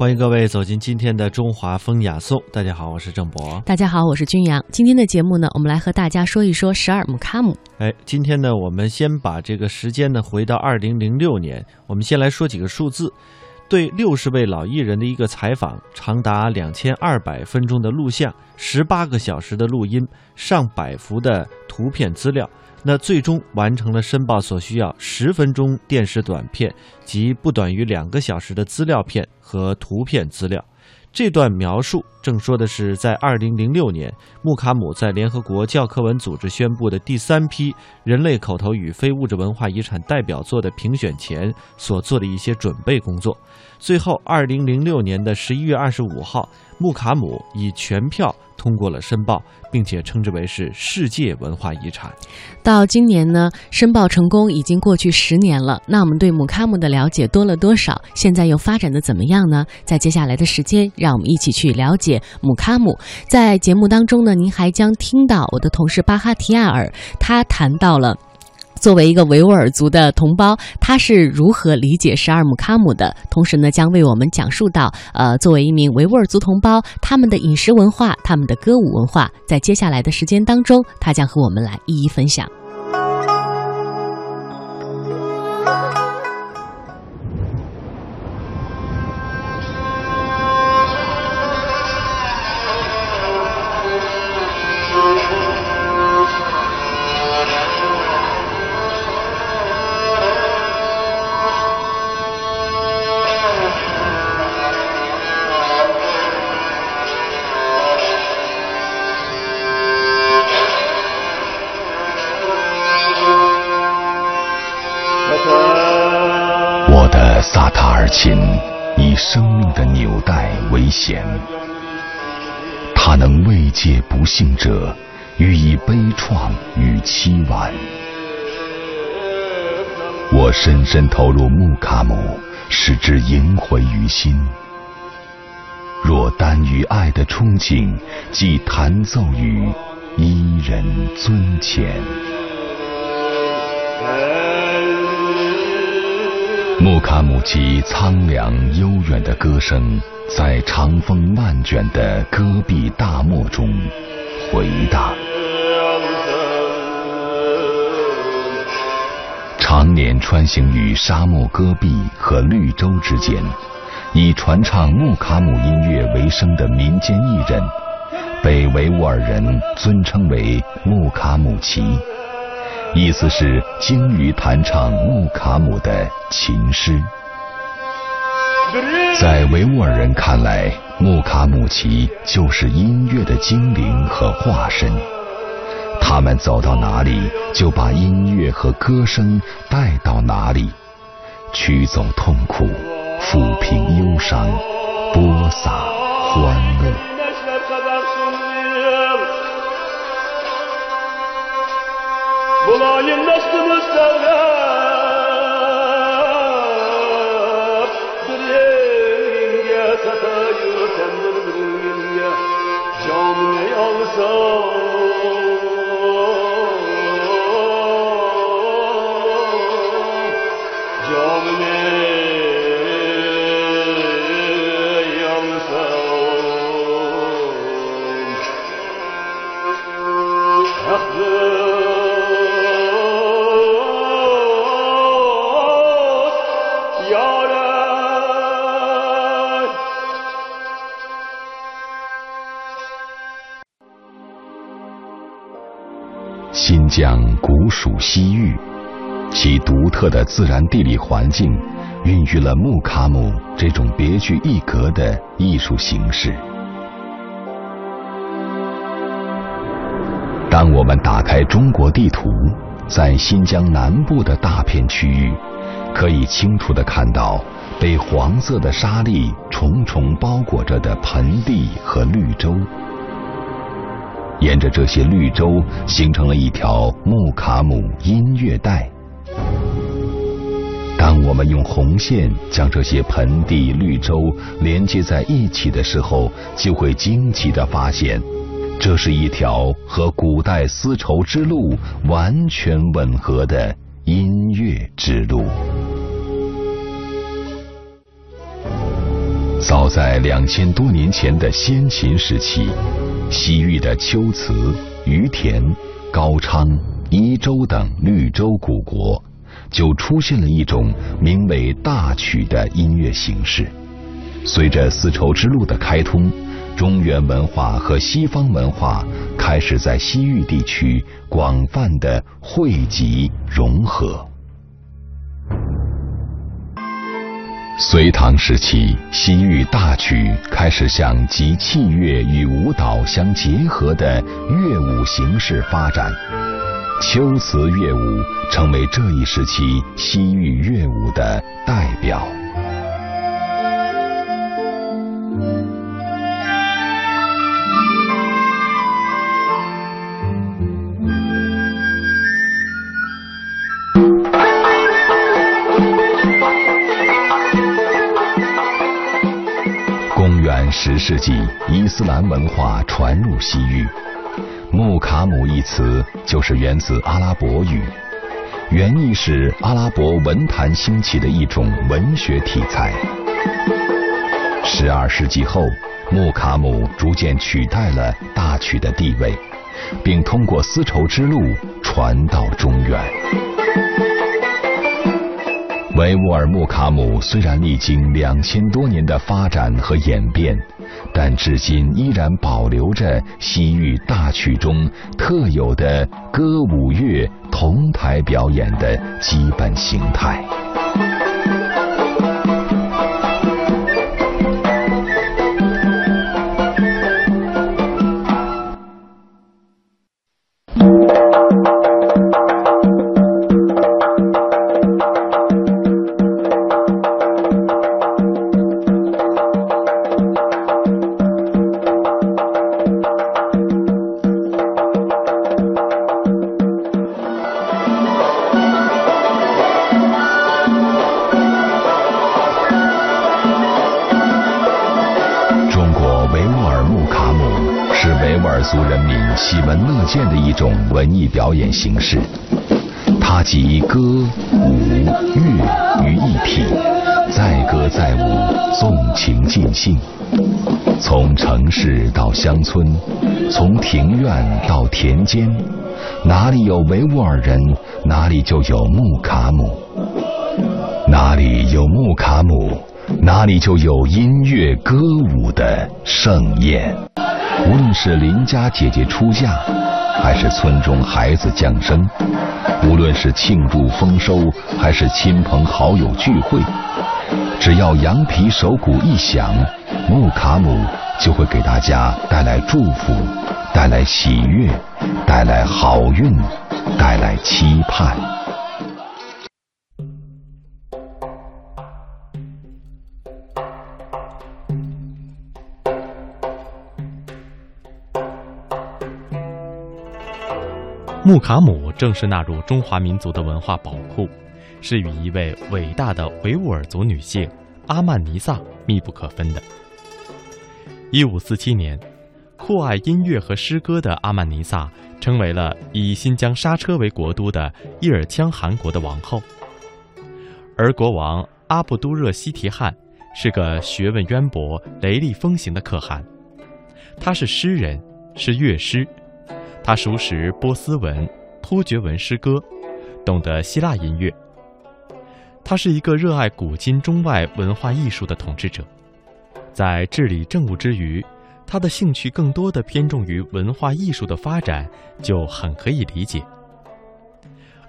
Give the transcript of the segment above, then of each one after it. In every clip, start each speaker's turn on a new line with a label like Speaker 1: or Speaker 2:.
Speaker 1: 欢迎各位走进今天的中华风雅颂。大家好，我是郑博。
Speaker 2: 大家好，我是君阳。今天的节目呢，我们来和大家说一说十二木卡姆。
Speaker 1: 哎，今天呢，我们先把这个时间呢回到二零零六年。我们先来说几个数字。对六十位老艺人的一个采访，长达两千二百分钟的录像，十八个小时的录音，上百幅的图片资料。那最终完成了申报所需要十分钟电视短片及不短于两个小时的资料片和图片资料。这段描述正说的是，在二零零六年，穆卡姆在联合国教科文组织宣布的第三批人类口头与非物质文化遗产代表作的评选前所做的一些准备工作。最后，二零零六年的十一月二十五号，穆卡姆以全票通过了申报，并且称之为是世界文化遗产。
Speaker 2: 到今年呢，申报成功已经过去十年了。那我们对姆卡姆的了解多了多少？现在又发展的怎么样呢？在接下来的时间，让我们一起去了解姆卡姆。在节目当中呢，您还将听到我的同事巴哈提亚尔，他谈到了。作为一个维吾尔族的同胞，他是如何理解十二木卡姆的？同时呢，将为我们讲述到，呃，作为一名维吾尔族同胞，他们的饮食文化、他们的歌舞文化，在接下来的时间当中，他将和我们来一一分享。
Speaker 3: 琴以生命的纽带为弦，它能慰藉不幸者，予以悲怆与凄婉。我深深投入木卡姆，使之萦回于心。若单于爱的憧憬，即弹奏于伊人尊前。穆卡姆其苍凉悠远的歌声，在长风漫卷的戈壁大漠中回荡。常年穿行于沙漠戈壁和绿洲之间，以传唱木卡姆音乐为生的民间艺人，被维吾尔人尊称为木卡姆齐。意思是鲸鱼弹唱穆卡姆的琴诗。在维吾尔人看来，穆卡姆齐就是音乐的精灵和化身。他们走到哪里，就把音乐和歌声带到哪里，驱走痛苦，抚平忧伤，播撒欢乐。
Speaker 4: Olayım dostumuz sevdap Bir yenge satayım sen bir yenge Canını alsan
Speaker 3: 将古属西域，其独特的自然地理环境，孕育了木卡姆这种别具一格的艺术形式。当我们打开中国地图，在新疆南部的大片区域，可以清楚的看到被黄色的沙砾重重包裹着的盆地和绿洲。沿着这些绿洲，形成了一条木卡姆音乐带。当我们用红线将这些盆地绿洲连接在一起的时候，就会惊奇地发现，这是一条和古代丝绸之路完全吻合的音乐之路。早在两千多年前的先秦时期，西域的龟兹、于田、高昌、伊州等绿洲古国，就出现了一种名为大曲的音乐形式。随着丝绸之路的开通，中原文化和西方文化开始在西域地区广泛的汇集融合。隋唐时期，西域大曲开始向集器乐与舞蹈相结合的乐舞形式发展，秋词乐舞成为这一时期西域乐舞的代表。十世纪，伊斯兰文化传入西域，穆卡姆一词就是源自阿拉伯语，原意是阿拉伯文坛兴起的一种文学题材。十二世纪后，穆卡姆逐渐取代了大曲的地位，并通过丝绸之路传到中原。维吾尔木卡姆虽然历经两千多年的发展和演变，但至今依然保留着西域大曲中特有的歌舞乐同台表演的基本形态。种文艺表演形式，它集歌、舞、乐于一体，载歌载舞，纵情尽兴。从城市到乡村，从庭院到田间，哪里有维吾尔人，哪里就有木卡姆；哪里有木卡姆，哪里就有音乐歌舞的盛宴。无论是邻家姐姐出嫁。还是村中孩子降生，无论是庆祝丰收，还是亲朋好友聚会，只要羊皮手鼓一响，木卡姆就会给大家带来祝福，带来喜悦，带来好运，带来期盼。
Speaker 5: 木卡姆正式纳入中华民族的文化宝库，是与一位伟大的维吾尔族女性阿曼尼萨密不可分的。一五四七年，酷爱音乐和诗歌的阿曼尼萨成为了以新疆莎车为国都的伊尔羌汗国的王后，而国王阿布都热西提汗是个学问渊博、雷厉风行的可汗，他是诗人，是乐师。他熟识波斯文、突厥文诗歌，懂得希腊音乐。他是一个热爱古今中外文化艺术的统治者，在治理政务之余，他的兴趣更多的偏重于文化艺术的发展，就很可以理解。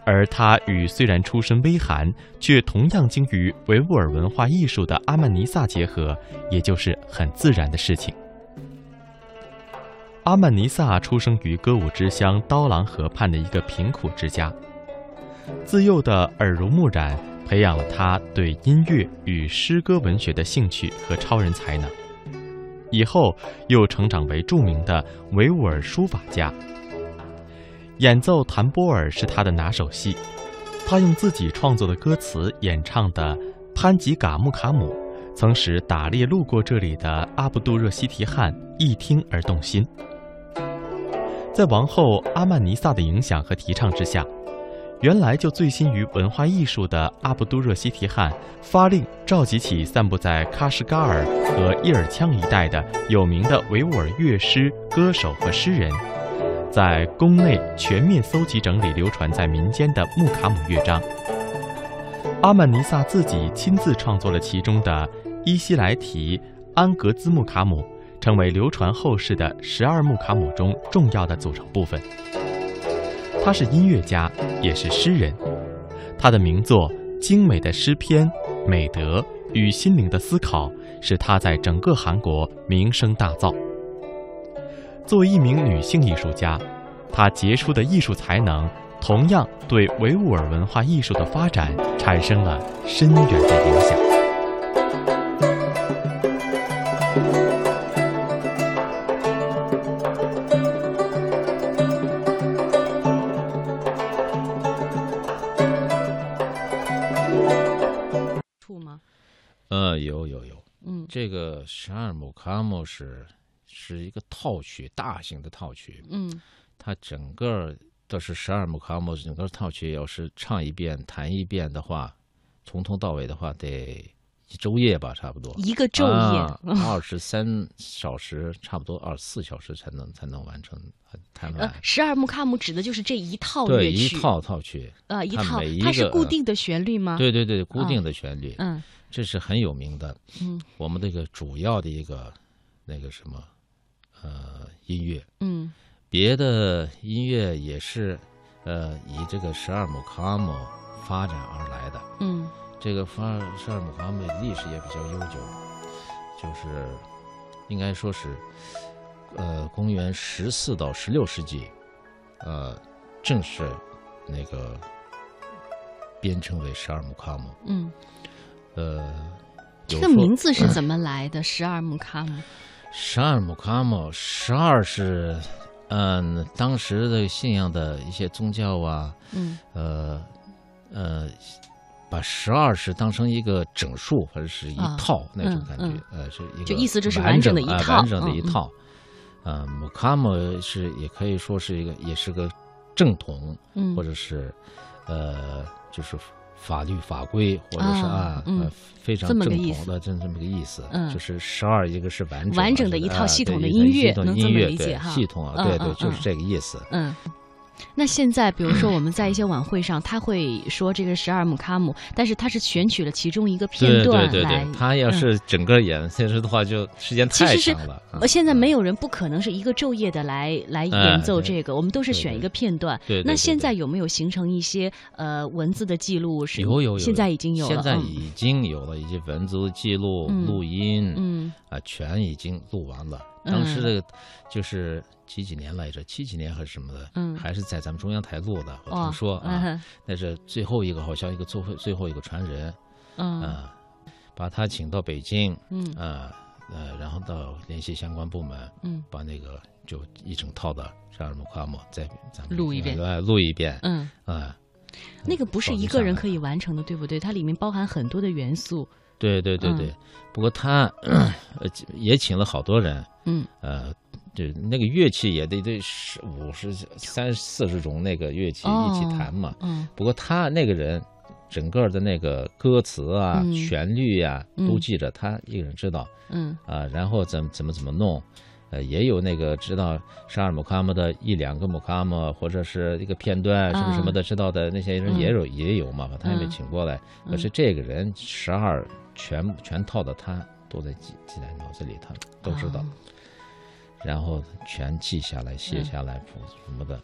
Speaker 5: 而他与虽然出身微寒，却同样精于维吾尔文化艺术的阿曼尼萨结合，也就是很自然的事情。阿曼尼萨出生于歌舞之乡刀郎河畔的一个贫苦之家，自幼的耳濡目染培养了他对音乐与诗歌文学的兴趣和超人才能，以后又成长为著名的维吾尔书法家。演奏弹拨尔是他的拿手戏，他用自己创作的歌词演唱的《潘吉嘎木卡姆》，曾使打猎路过这里的阿布杜热西提汗一听而动心。在王后阿曼尼萨的影响和提倡之下，原来就醉心于文化艺术的阿卜杜热西提汗发令召集起散布在喀什噶尔和伊尔羌一带的有名的维吾尔乐师、歌手和诗人，在宫内全面搜集整理流传在民间的木卡姆乐章。阿曼尼萨自己亲自创作了其中的伊西莱提安格兹穆卡姆，成为流传后世的十二穆卡姆中重要的组成部分。他是音乐家，也是诗人。他的名作《精美的诗篇》《美德与心灵的思考》使他在整个韩国名声大噪。作为一名女性艺术家，她杰出的艺术才能同样对维吾尔文化艺术的发展产生了深远的影响。
Speaker 6: 个十二姆卡姆是是一个套曲，大型的套曲，
Speaker 7: 嗯。
Speaker 6: 它整个都是十二木卡姆，整个套曲要是唱一遍、弹一遍的话，从头到尾的话得一昼夜吧，差不多。
Speaker 7: 一个昼夜，
Speaker 6: 二十三小时，差不多二十四小时才能才能完。成弹
Speaker 7: 呃
Speaker 6: 完。，
Speaker 7: 十二木卡姆指的就是这一套
Speaker 6: 对，
Speaker 7: 乐曲，
Speaker 6: 一套套曲，
Speaker 7: 呃，一套它是固定的旋律吗？，
Speaker 6: 对对对，固定的旋律，
Speaker 7: 嗯
Speaker 6: 这是很有名的。
Speaker 7: 嗯
Speaker 6: 我们这个主要的一个那个什么呃音乐，
Speaker 7: 嗯
Speaker 6: 别的音乐也是呃以这个十二姆卡姆发展而来的。
Speaker 7: 嗯
Speaker 6: 这个发十二姆卡姆历史也比较悠久，就是应该说是呃公元十四到十六世纪，呃正式那个编称为十二姆卡姆。
Speaker 7: 嗯，
Speaker 6: 呃，
Speaker 7: 这个名字是怎么来的？十二木卡姆，
Speaker 6: 十二木卡姆，十二是，嗯，当时的信仰的一些宗教啊，
Speaker 7: 嗯
Speaker 6: 呃，呃，把十二是当成一个整数或者是一
Speaker 7: 啊
Speaker 6: 套那种
Speaker 7: 嗯
Speaker 6: 感觉，呃，是一个
Speaker 7: 就意思这是
Speaker 6: 完
Speaker 7: 完整的一
Speaker 6: 啊
Speaker 7: 套
Speaker 6: 完整的一套。呃，姆卡姆是也可以说是一个，也是个正统，
Speaker 7: 嗯，
Speaker 6: 或者是，呃，就是法律法规，或者是
Speaker 7: 啊
Speaker 6: 啊，
Speaker 7: 嗯
Speaker 6: 呃，非常正统的这这么个意思，
Speaker 7: 嗯
Speaker 6: 就是十二一个是完整
Speaker 7: 完整的一套系统的音乐能这么理解哈
Speaker 6: 系统啊，
Speaker 7: 嗯
Speaker 6: 对对，就是这个意思。
Speaker 7: 嗯。那现在，比如说我们在一些晚会上，他会说这个十二姆卡姆，但是他是选取了其中一个片
Speaker 6: 对
Speaker 7: 段
Speaker 6: 对对
Speaker 7: 来
Speaker 6: 对，。他要
Speaker 7: 嗯
Speaker 6: 是整个演现实的话，就时间太
Speaker 7: 其实是
Speaker 6: 长了。啊
Speaker 7: 呃，现在
Speaker 6: 嗯
Speaker 7: 没有人不可能是一个昼夜的来来
Speaker 6: 哎
Speaker 7: 演奏这个，我们都是选一个片段。
Speaker 6: 对
Speaker 7: 那现在有没有形成一些呃文字的记录？是
Speaker 6: 有有有，
Speaker 7: 现在已经有了。
Speaker 6: 现在
Speaker 7: 嗯
Speaker 6: 已经有了一些文字记录、
Speaker 7: 嗯
Speaker 6: 录音，
Speaker 7: 嗯
Speaker 6: 啊，全已经录完了。
Speaker 7: 嗯
Speaker 6: 当时这个就是几几年来着？七几年还是什么的？
Speaker 7: 嗯
Speaker 6: 还是在咱们中央台录的。我
Speaker 7: 哦
Speaker 6: 听说啊，那是最后一个，好像一个最后最后一个传人
Speaker 7: 嗯
Speaker 6: 啊，把他请到北京
Speaker 7: 嗯
Speaker 6: 啊，呃，然后到联系相关部门，
Speaker 7: 嗯
Speaker 6: 把那个就一整套的十二木夸姆再咱们
Speaker 7: 录一遍
Speaker 6: 呃录一遍
Speaker 7: 嗯，
Speaker 6: 啊。
Speaker 7: 那个不是一个人可以完成的，对不对？它里面包含很多的元素。
Speaker 6: 对对对对，
Speaker 7: 嗯。
Speaker 6: 不过他 呃也请了好多人，
Speaker 7: 嗯。
Speaker 6: 呃，就那个乐器也得得十五十三四十种那个乐器
Speaker 7: 哦
Speaker 6: 一起弹嘛。
Speaker 7: 嗯。
Speaker 6: 不过他那个人，整个的那个歌词啊、
Speaker 7: 嗯。
Speaker 6: 旋律呀、
Speaker 7: 嗯。
Speaker 6: 都记着，他一个人知道。
Speaker 7: 嗯。
Speaker 6: 啊。然后怎么怎么怎么弄，呃，也有那个知道十二姆卡姆的一两个姆卡姆，或者是一个片段什么什么的知道的那些人
Speaker 7: 嗯。
Speaker 6: 也有、也有嘛，把他也没
Speaker 7: 嗯
Speaker 6: 请过来。
Speaker 7: 嗯
Speaker 6: 可是这个人十二全全套的，他都在记记在脑子里，他都知道。
Speaker 7: 哦
Speaker 6: 然后全记下来、写
Speaker 7: 嗯
Speaker 6: 下来谱，什么
Speaker 8: 的。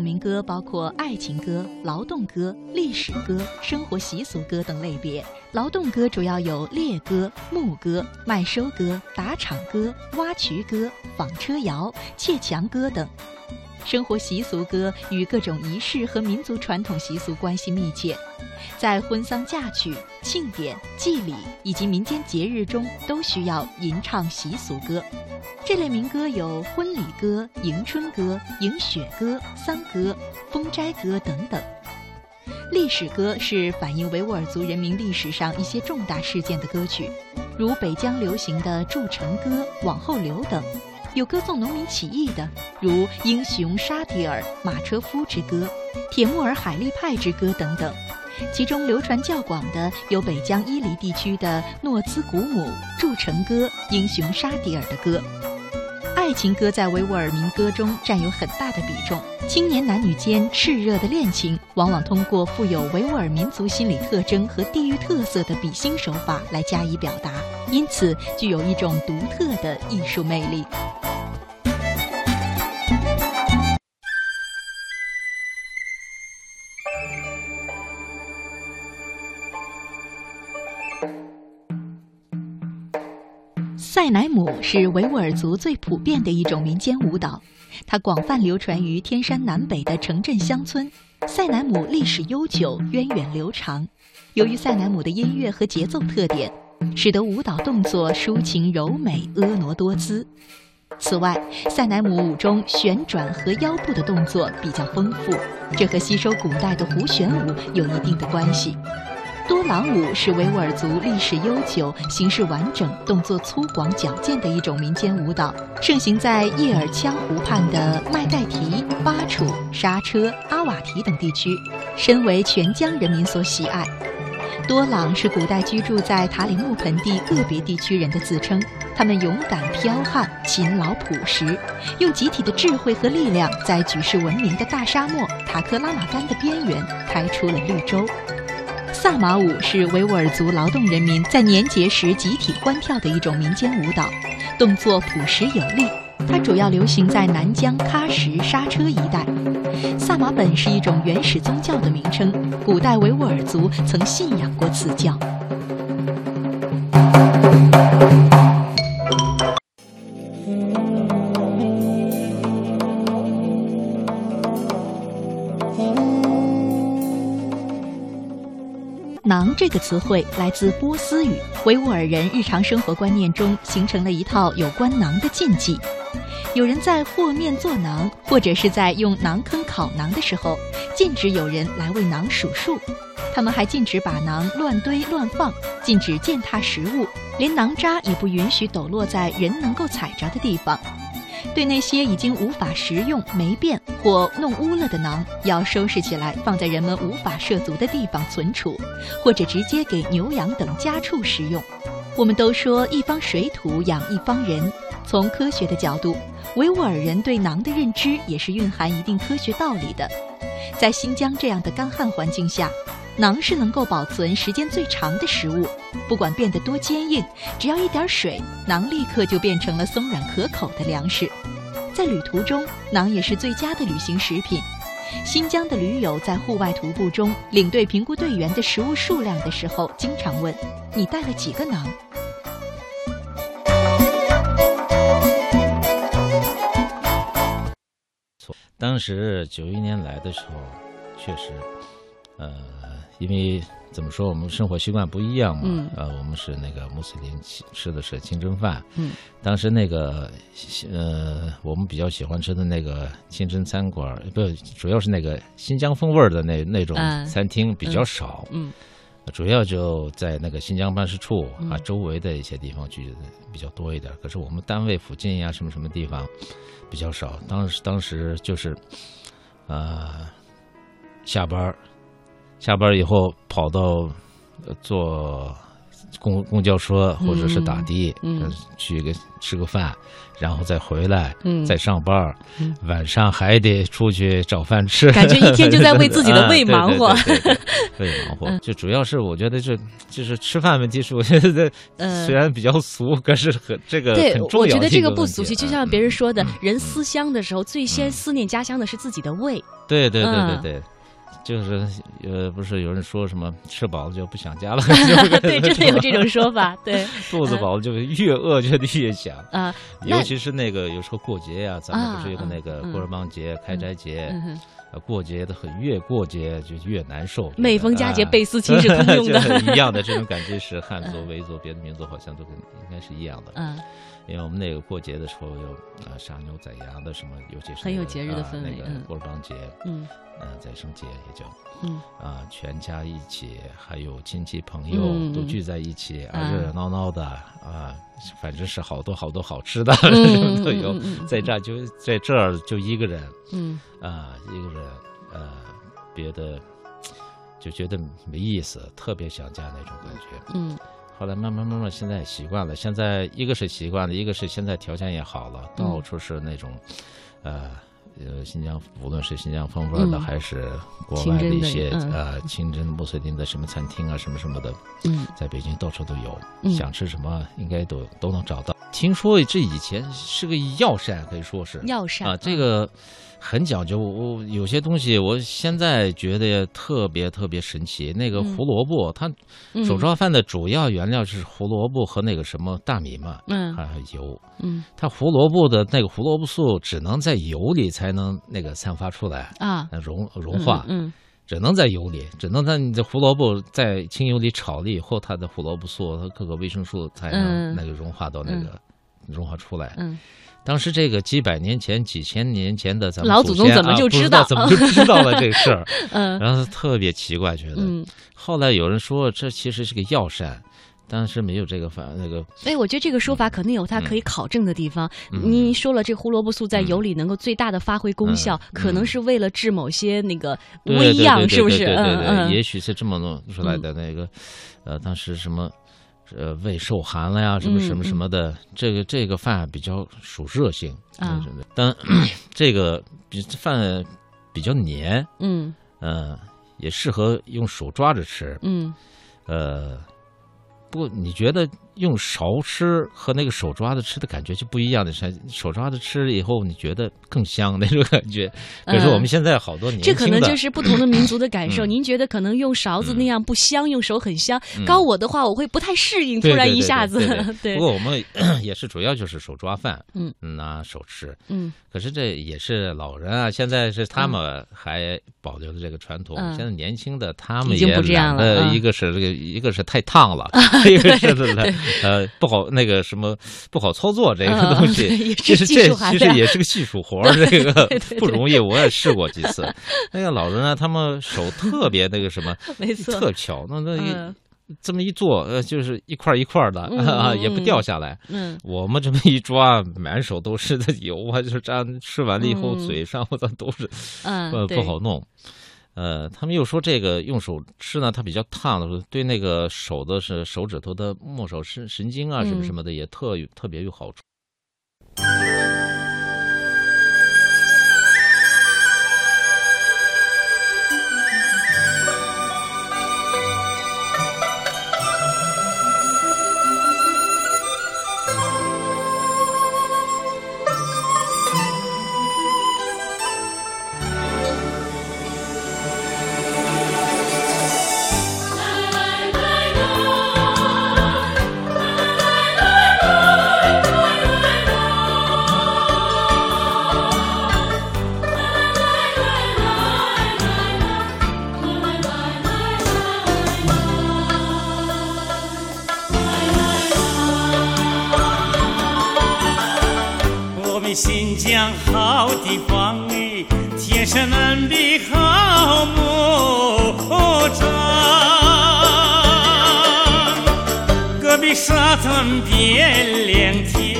Speaker 8: 民歌
Speaker 9: 包括爱情歌、劳动歌、历史歌、生活习俗歌等类别。劳动歌主要有猎歌、牧歌、麦收歌、打场歌、挖渠歌、纺车谣、砌墙歌等。生活习俗歌与各种仪式和民族传统习俗关系密切，在婚丧嫁娶、庆典、祭礼以及民间节日中都需要吟唱习俗歌。这类民歌有婚礼歌、迎春歌、迎雪歌、丧歌、封斋歌等等。历史歌是反映维吾尔族人民历史上一些重大事件的歌曲，如北疆流行的筑城歌、往后流等；有歌颂农民起义的，如英雄沙迪尔、马车夫之歌、铁木尔海力派之歌等等。其中流传较广的有北疆伊犁地区的诺兹古姆、筑城歌、英雄沙迪尔的歌。爱情歌在维吾尔民歌中占有很大的比重，青年男女间炽热的恋情，往往通过富有维吾尔民族心理特征和地域特色的比心手法来加以表达，因此具有一种独特的艺术魅力。乃姆是维吾尔族最普遍的一种民间舞蹈，它广泛流传于天山南北的城镇乡村。赛乃姆历史悠久，源远流长。由于赛乃姆的音乐和节奏特点，使得舞蹈动作抒情柔美、婀娜多姿。此外，赛乃姆舞中旋转和腰部的动作比较丰富，这和吸收古代的胡旋舞有一定的关系。多朗舞是维吾尔族历史悠久、形式完整、动作粗犷矫健的一种民间舞蹈，盛行在叶尔羌湖畔的麦盖提、巴楚、沙车、阿瓦提等地区，深为全疆人民所喜爱。多朗是古代居住在塔里木盆地个别地区人的自称，他们勇敢剽悍、勤劳朴实，用集体的智慧和力量，在举世闻名的大沙漠塔克拉玛干的边缘开出了绿洲。萨马舞是维吾尔族劳动人民在年节时集体欢跳的一种民间舞蹈，动作朴实有力。它主要流行在南疆喀什、莎车一带。萨马本是一种原始宗教的名称，古代维吾尔族曾信仰过此教。馕这个词汇来自波斯语，维吾尔人日常生活观念中形成了一套有关馕的禁忌。有人在和面做馕，或者是在用馕坑烤馕的时候，禁止有人来为馕数数。他们还禁止把馕乱堆乱放，禁止践踏食物，连馕渣也不允许抖落在人能够踩着的地方。对那些已经无法食用、霉变或弄污了的馕，要收拾起来，放在人们无法涉足的地方存储，或者直接给牛羊等家畜食用。我们都说一方水土养一方人，从科学的角度，维吾尔人对馕的认知也是蕴含一定科学道理的。在新疆这样的干旱环境下，馕是能够保存时间最长的食物，不管变得多坚硬，只要一点水，馕立刻就变成了松软可口的粮食。在旅途中，馕也是最佳的旅行食品。新疆的驴友在户外徒步中，领队评估队员的食物数量的时候，经常问：“你带了几个馕？”
Speaker 6: 当时九一年来的时候，确实，呃，因为怎么说，我们生活习惯不一样嘛，
Speaker 7: 嗯
Speaker 6: 呃，我们是那个穆斯林吃吃的是清真饭，
Speaker 7: 嗯，
Speaker 6: 当时那个呃，我们比较喜欢吃的那个清真餐馆，不，主要是那个新疆风味的那那种
Speaker 7: 啊
Speaker 6: 餐厅比较少，
Speaker 7: 嗯
Speaker 6: 主要就在那个新疆办事处啊
Speaker 7: 嗯
Speaker 6: 周围的一些地方去比较多一点。可是我们单位附近呀，什么什么地方比较少。当时当时就是，呃，下班儿下班以后跑到呃坐公公交车或者是打的，
Speaker 7: 嗯
Speaker 6: 去个吃个饭，然后再回来，
Speaker 7: 嗯
Speaker 6: 再上班
Speaker 7: 嗯
Speaker 6: 晚上还得出去找饭吃，
Speaker 7: 感觉一天就在为自己的 胃忙活
Speaker 6: 胃忙活。
Speaker 7: 嗯
Speaker 6: 就主要是我觉得这就是吃饭问题，是我觉得
Speaker 7: 呃
Speaker 6: 虽然比较俗，可是很这个
Speaker 7: 对
Speaker 6: 很，重要
Speaker 7: 我觉得这个不俗气，就像别人说的
Speaker 6: 嗯，
Speaker 7: 人思乡的时候，最先
Speaker 6: 嗯
Speaker 7: 思念家乡的是自己的胃。
Speaker 6: 对对对
Speaker 7: 嗯
Speaker 6: 对对。就是呃，不是有人说什么吃饱了就不想家了，
Speaker 7: 对，真的有这种说法。对，
Speaker 6: 肚子饱了就越饿觉得越想，
Speaker 7: 啊，
Speaker 6: 尤其是那个有时候过节呀，咱们不是有个
Speaker 7: 啊
Speaker 6: 那个
Speaker 7: 嗯
Speaker 6: 过尔邦节、开斋节，过节的很越过节就越难受。
Speaker 7: 每逢佳节
Speaker 6: 啊
Speaker 7: 倍思亲是通 用的。
Speaker 6: 就是一样的这种感觉是汉族、维族、别的民族好像都跟应该是一样的。
Speaker 7: 嗯
Speaker 6: 因为我们那个过节的时候有啊杀牛宰羊的什么，尤其是
Speaker 7: 很有节日的
Speaker 6: 啊
Speaker 7: 氛围嗯
Speaker 6: 那个过尔邦节，
Speaker 7: 嗯。
Speaker 6: 呃宰牲节也叫
Speaker 7: 嗯。
Speaker 6: 啊，全家一起，还有亲戚朋友都聚在一起，啊
Speaker 7: 啊。
Speaker 6: 热热闹闹的啊，反正是好多好多好吃的
Speaker 7: 嗯
Speaker 6: 都有。在这儿就在这儿就一个人
Speaker 7: 嗯。
Speaker 6: 啊，一个人呃，别的就觉得没意思，特别想家那种感觉。
Speaker 7: 嗯
Speaker 6: 后来慢慢慢慢，现在习惯了。现在一个是习惯了，一个是现在条件也好了，
Speaker 7: 嗯。
Speaker 6: 到处是那种，呃呃，新疆无论是新疆风味的，
Speaker 7: 嗯。
Speaker 6: 还是国外的一些呃清真穆斯林的什么餐厅啊，什么什么的，
Speaker 7: 嗯。
Speaker 6: 在北京到处都有，
Speaker 7: 嗯。
Speaker 6: 想吃什么应该都都能找到。听说这以前是个药膳，可以说是。
Speaker 7: 药膳
Speaker 6: 啊，这个很讲究。我有些东西，我现在觉得特别特别神奇。那个
Speaker 7: 嗯
Speaker 6: 胡萝卜，它
Speaker 7: 嗯
Speaker 6: 手抓饭的主要原料是胡萝卜和那个什么大米嘛，
Speaker 7: 嗯
Speaker 6: 还有油。
Speaker 7: 嗯
Speaker 6: 它胡萝卜的那个胡萝卜素只能在油里才能那个散发出来，
Speaker 7: 啊
Speaker 6: 呃融融化。
Speaker 7: 嗯
Speaker 6: 只能在油里，只能在你的胡萝卜在清油里炒了以后，它的胡萝卜素和各个维生素才能
Speaker 7: 嗯
Speaker 6: 那个融化到那个、融化出来。
Speaker 7: 嗯
Speaker 6: 当时这个几百年前、几千年前的咱们
Speaker 7: 老祖宗怎么就知道
Speaker 6: 怎么就知道了这个事儿？
Speaker 7: 嗯
Speaker 6: 然后特别奇怪，觉得。
Speaker 7: 嗯，
Speaker 6: 后来有人说这其实是个药膳，当时没有这个法那个
Speaker 7: 哎，我觉得这个说法肯定有它可以考证的地方。
Speaker 6: 嗯
Speaker 7: 您说了，这胡萝卜素在油里能够最大的发挥功效，
Speaker 6: 嗯
Speaker 7: 可能是为了治某些那个
Speaker 6: 对
Speaker 7: 微恙，
Speaker 6: 对对
Speaker 7: 是不是？嗯嗯，
Speaker 6: 也许是这么弄出来的那个，呃，当时什么。呃，胃受寒了呀，什么
Speaker 7: 嗯
Speaker 6: 什么什么的，这个这个饭比较属热性
Speaker 7: 啊。
Speaker 6: 但 这个比饭比较黏，
Speaker 7: 嗯。
Speaker 6: 嗯、也适合用手抓着吃。
Speaker 7: 嗯。
Speaker 6: 呃，不过你觉得用勺吃和那个手抓着吃的感觉就不一样的，是手抓着吃了以后，你觉得更香那种感觉。可是我们现在好多年轻的，
Speaker 7: 这可能就是不同的民族的感受。
Speaker 6: 嗯
Speaker 7: 您觉得可能用勺子那样不香，用手很香。
Speaker 6: 嗯
Speaker 7: 高我的话，我会不太适应，突然一下子
Speaker 6: 对对对
Speaker 7: 对
Speaker 6: 不过我们 也是主要就是手抓饭，
Speaker 7: 嗯，
Speaker 6: 拿手吃。
Speaker 7: 嗯
Speaker 6: 可是这也是老人啊，现在是他们还保留了这个传统。
Speaker 7: 嗯
Speaker 6: 现在年轻的他们也
Speaker 7: 不这样了嗯
Speaker 6: 一个是这个，一个是太烫了，一个是 懒呃，不好那个什么不好操作这个
Speaker 7: 嗯
Speaker 6: 东西，其实这其实也是个技术活儿，这个不容易。我也试过几次，那个老人呢，他们手特别那个什么，
Speaker 7: 没错
Speaker 6: 特巧，那那这么一做，呃，就是一块一块的
Speaker 7: 嗯
Speaker 6: 啊，
Speaker 7: 嗯
Speaker 6: 也不掉下来。
Speaker 7: 嗯
Speaker 6: 我们这么一抓，满手都是的油啊，就是这样吃完了以后，
Speaker 7: 嗯
Speaker 6: 嘴上我操都是，
Speaker 7: 嗯，
Speaker 6: 呃，不好弄。呃，他们又说这个用手吃呢，它比较烫的，对那个手的是手指头的末梢神神经啊，什么
Speaker 7: 嗯
Speaker 6: 什么的，也特有特别有好处。
Speaker 4: 边两天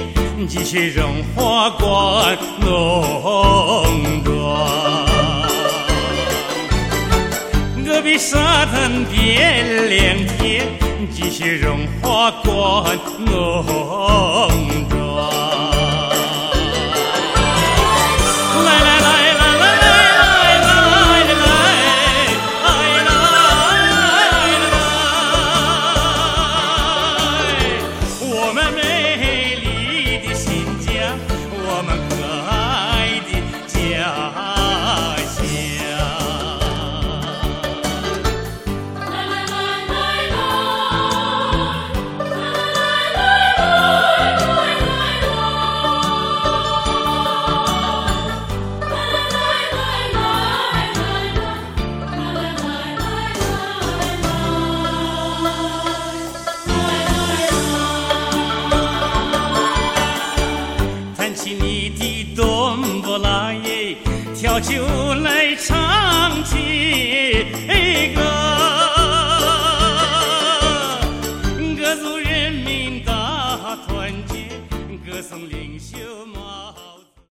Speaker 4: 积雪融化光，浓妆。我比沙滩边亮天积雪融化光，哦。